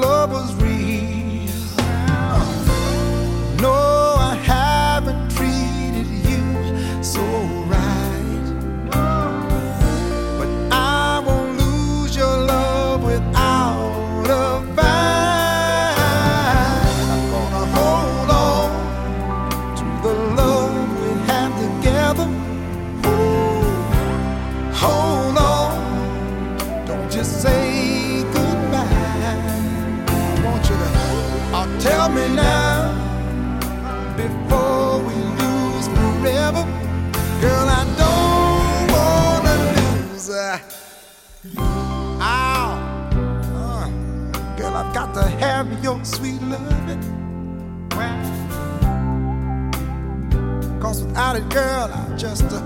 love was real. without it, girl, I just uh,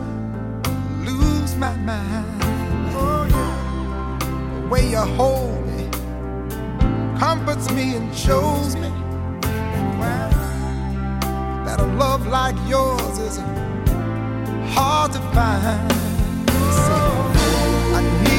lose my mind. Oh, yeah. The way you hold me comforts me and shows me well, that a love like yours is hard to find. So I need.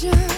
Sometimes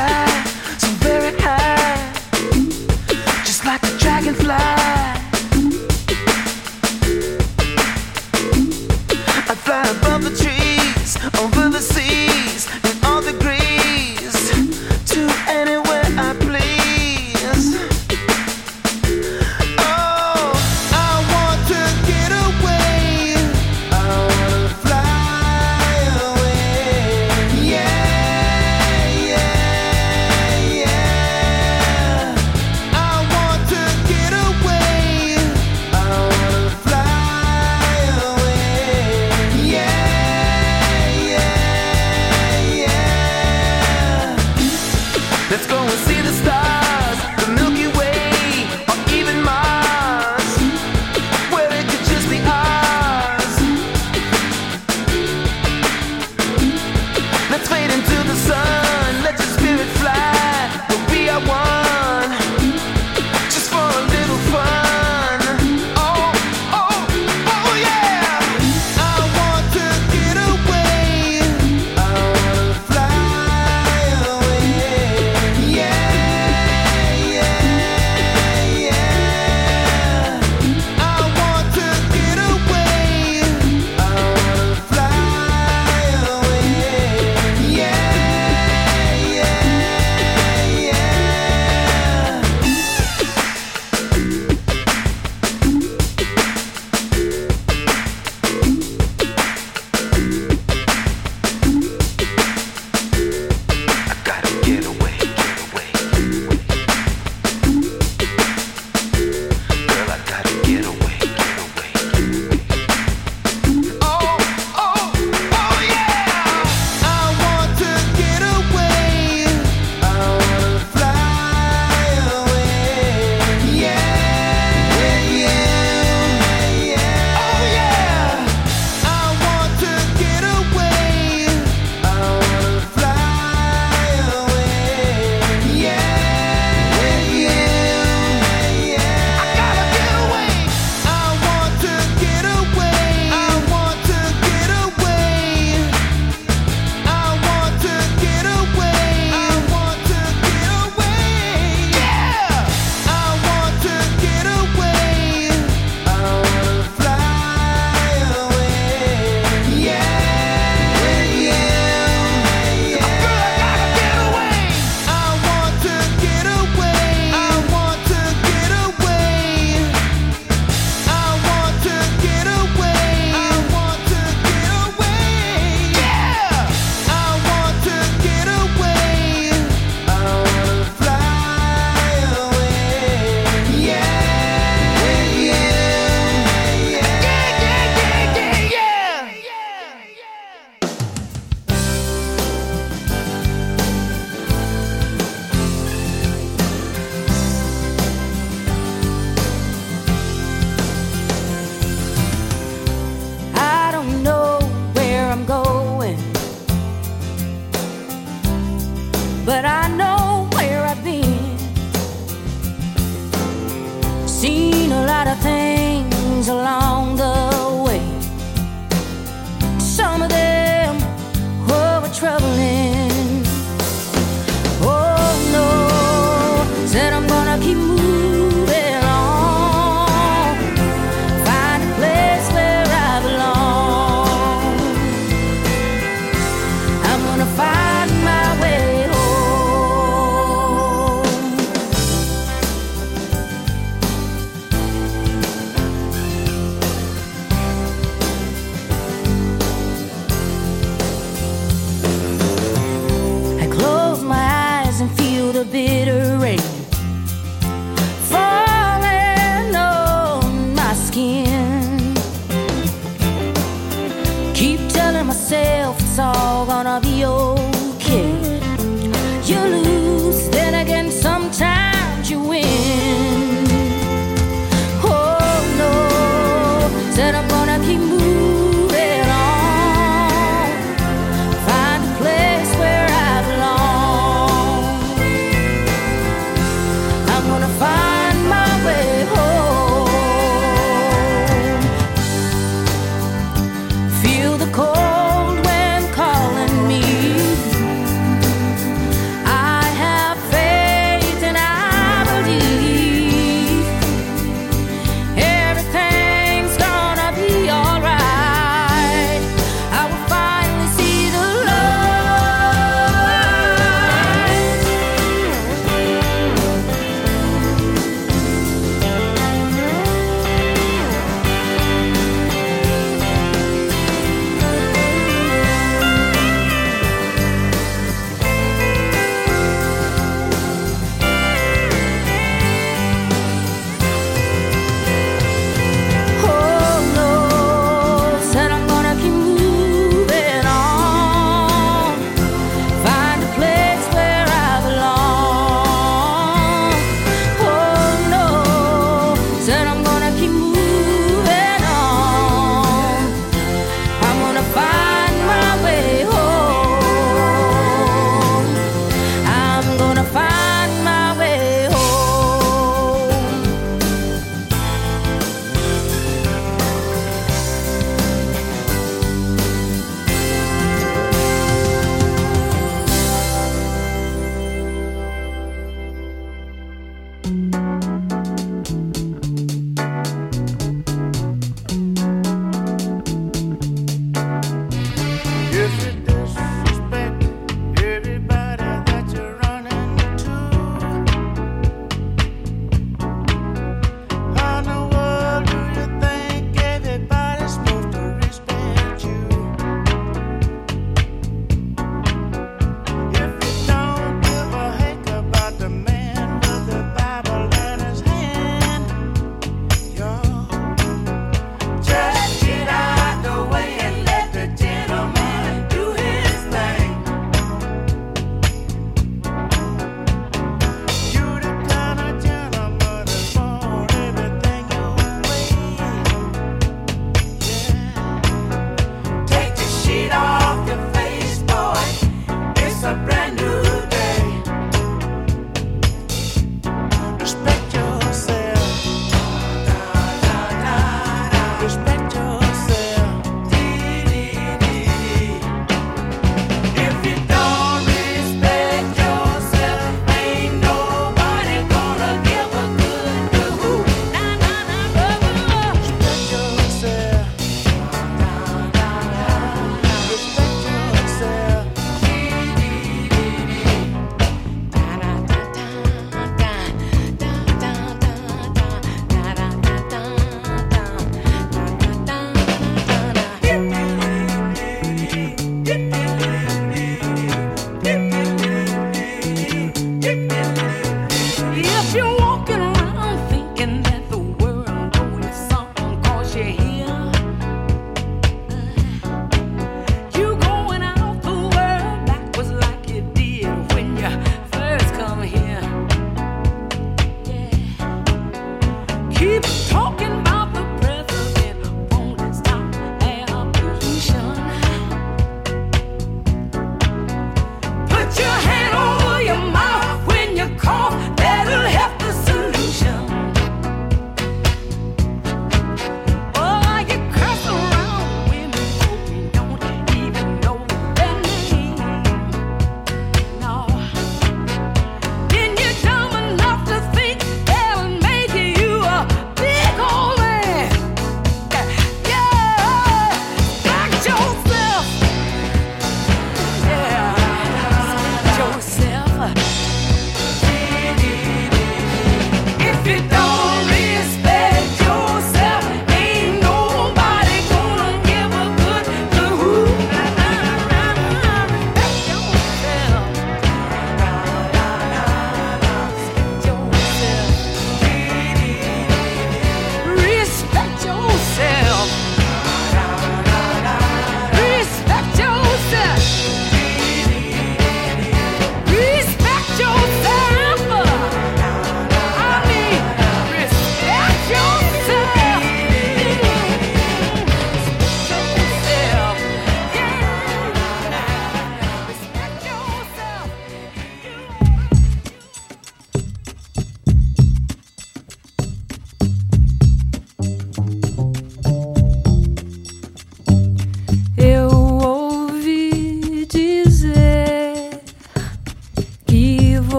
Yeah.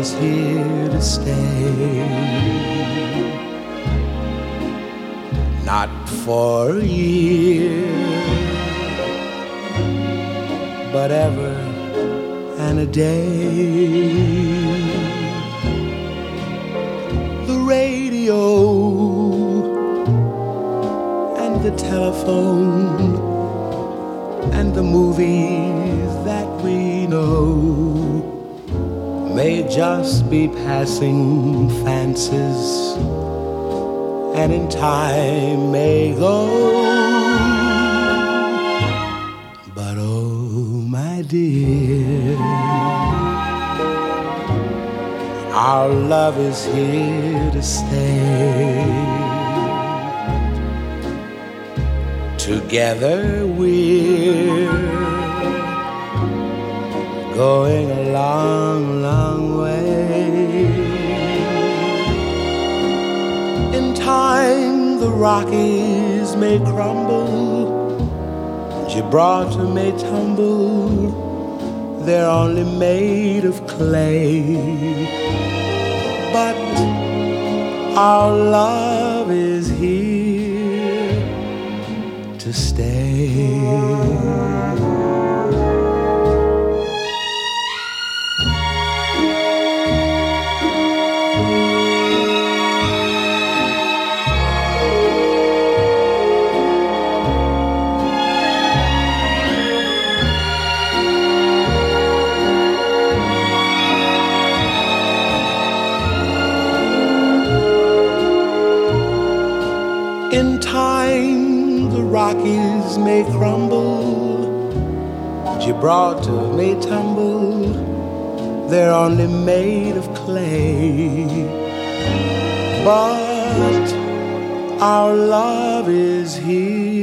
Is here to stay. Not for a year, but ever and a day. The radio and the telephone and the movies that we know just be passing fancies and in time may go. But oh, my dear, our love is here to stay. Together we're going a long, long way. In time, the Rockies may crumble, Gibraltar may tumble, they're only made of clay. But our love is here to stay. Rockies may crumble, Gibraltar may tumble, they're only made of clay. But our love is here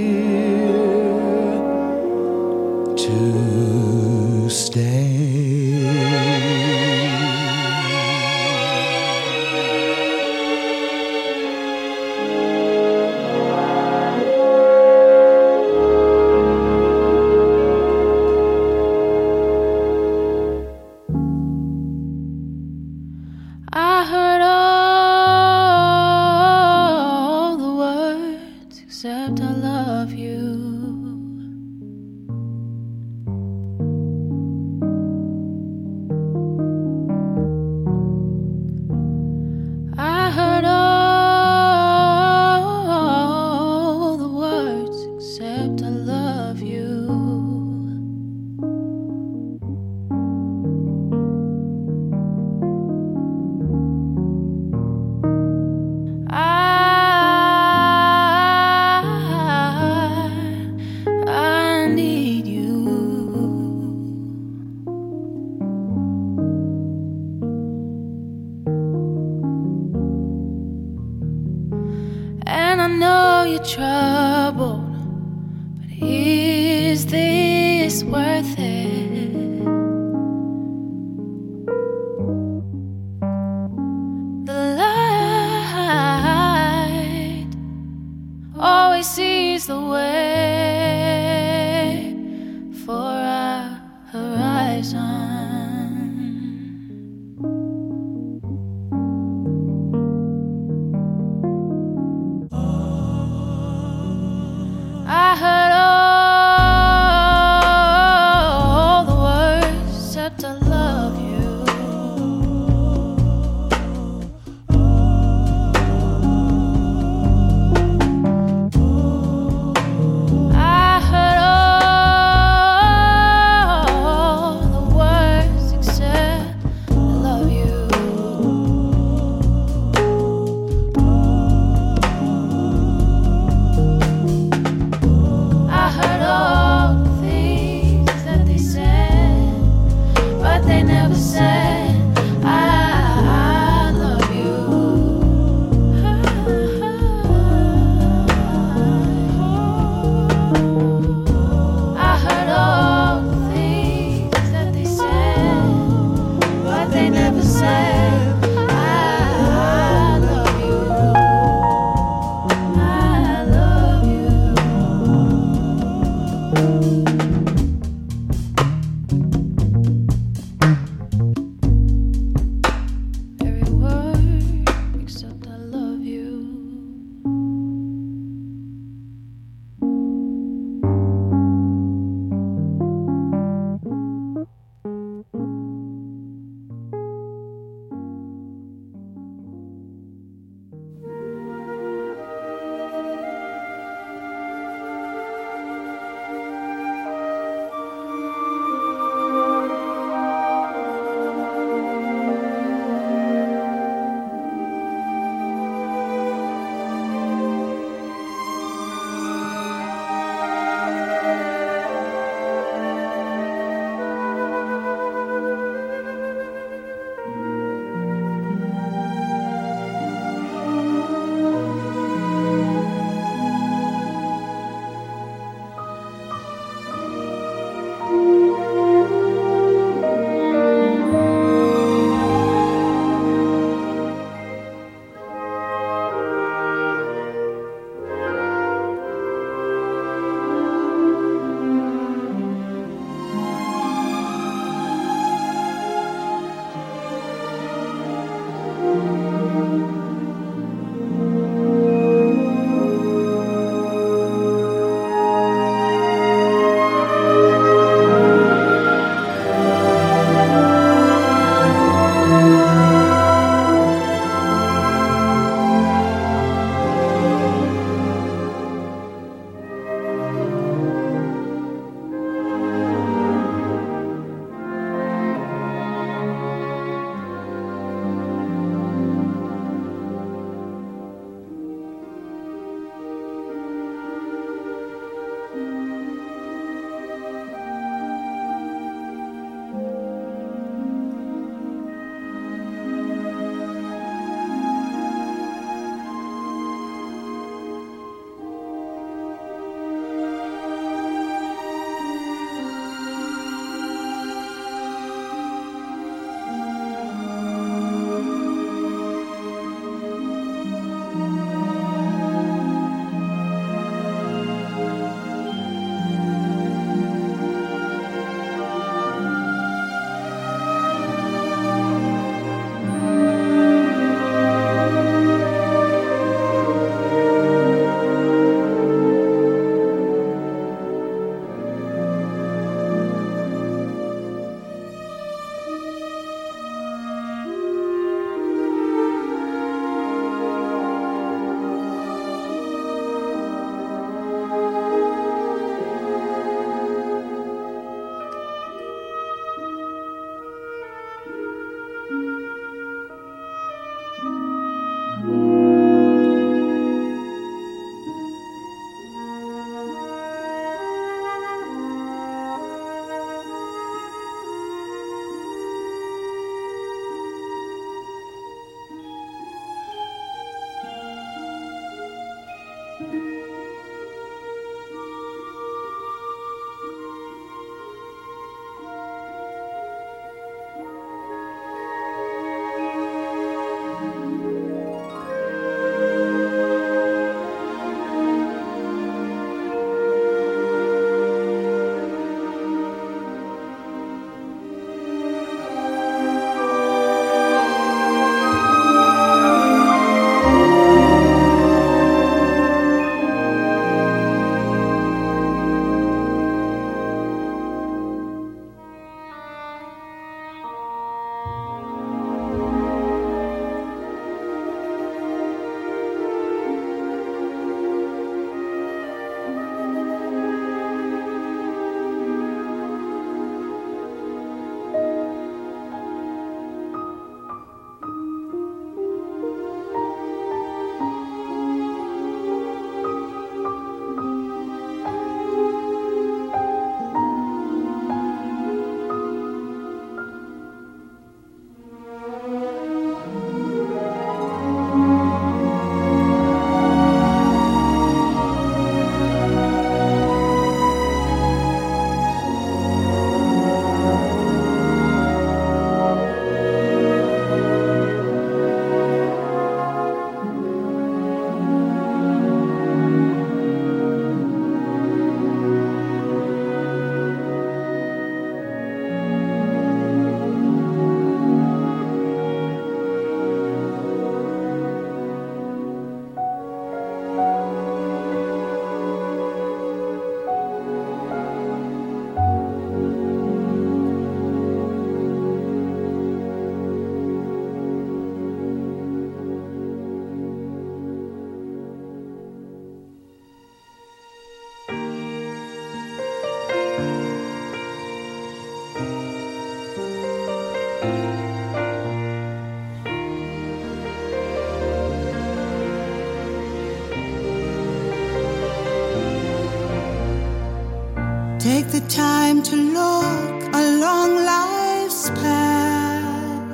to look along life's path,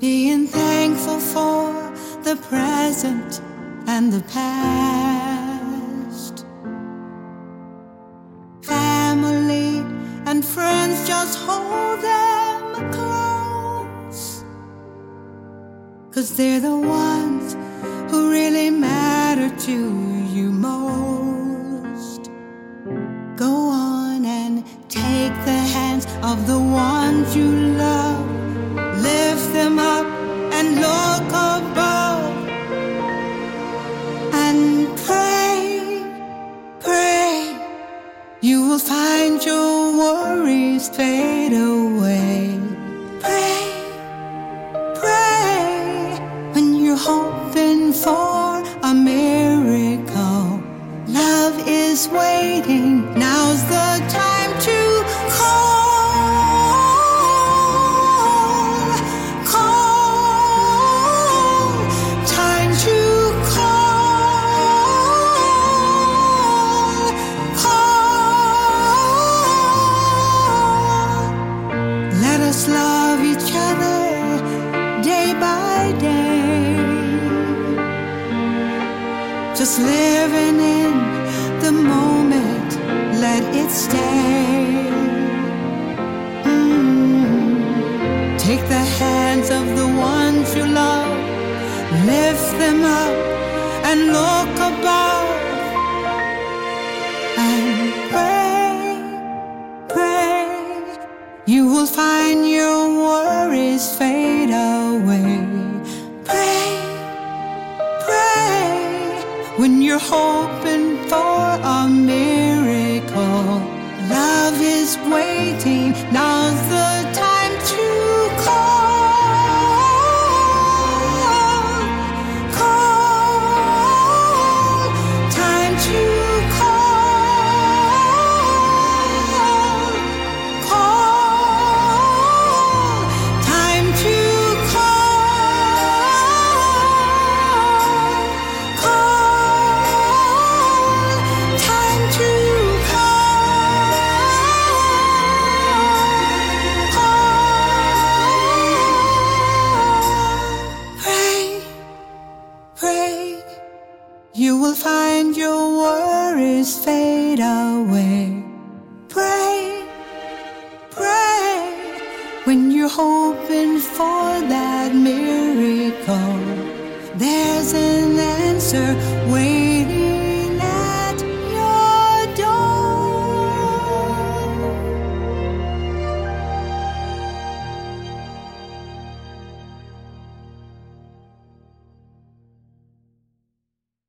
being thankful for the present and the past. Family and friends, just hold them close, cause they're the ones who really matter to you Just living in the moment, let it stay. Mm. Take the hands of the ones you love, lift them up, and look above. And pray, pray, you will find your worries fade when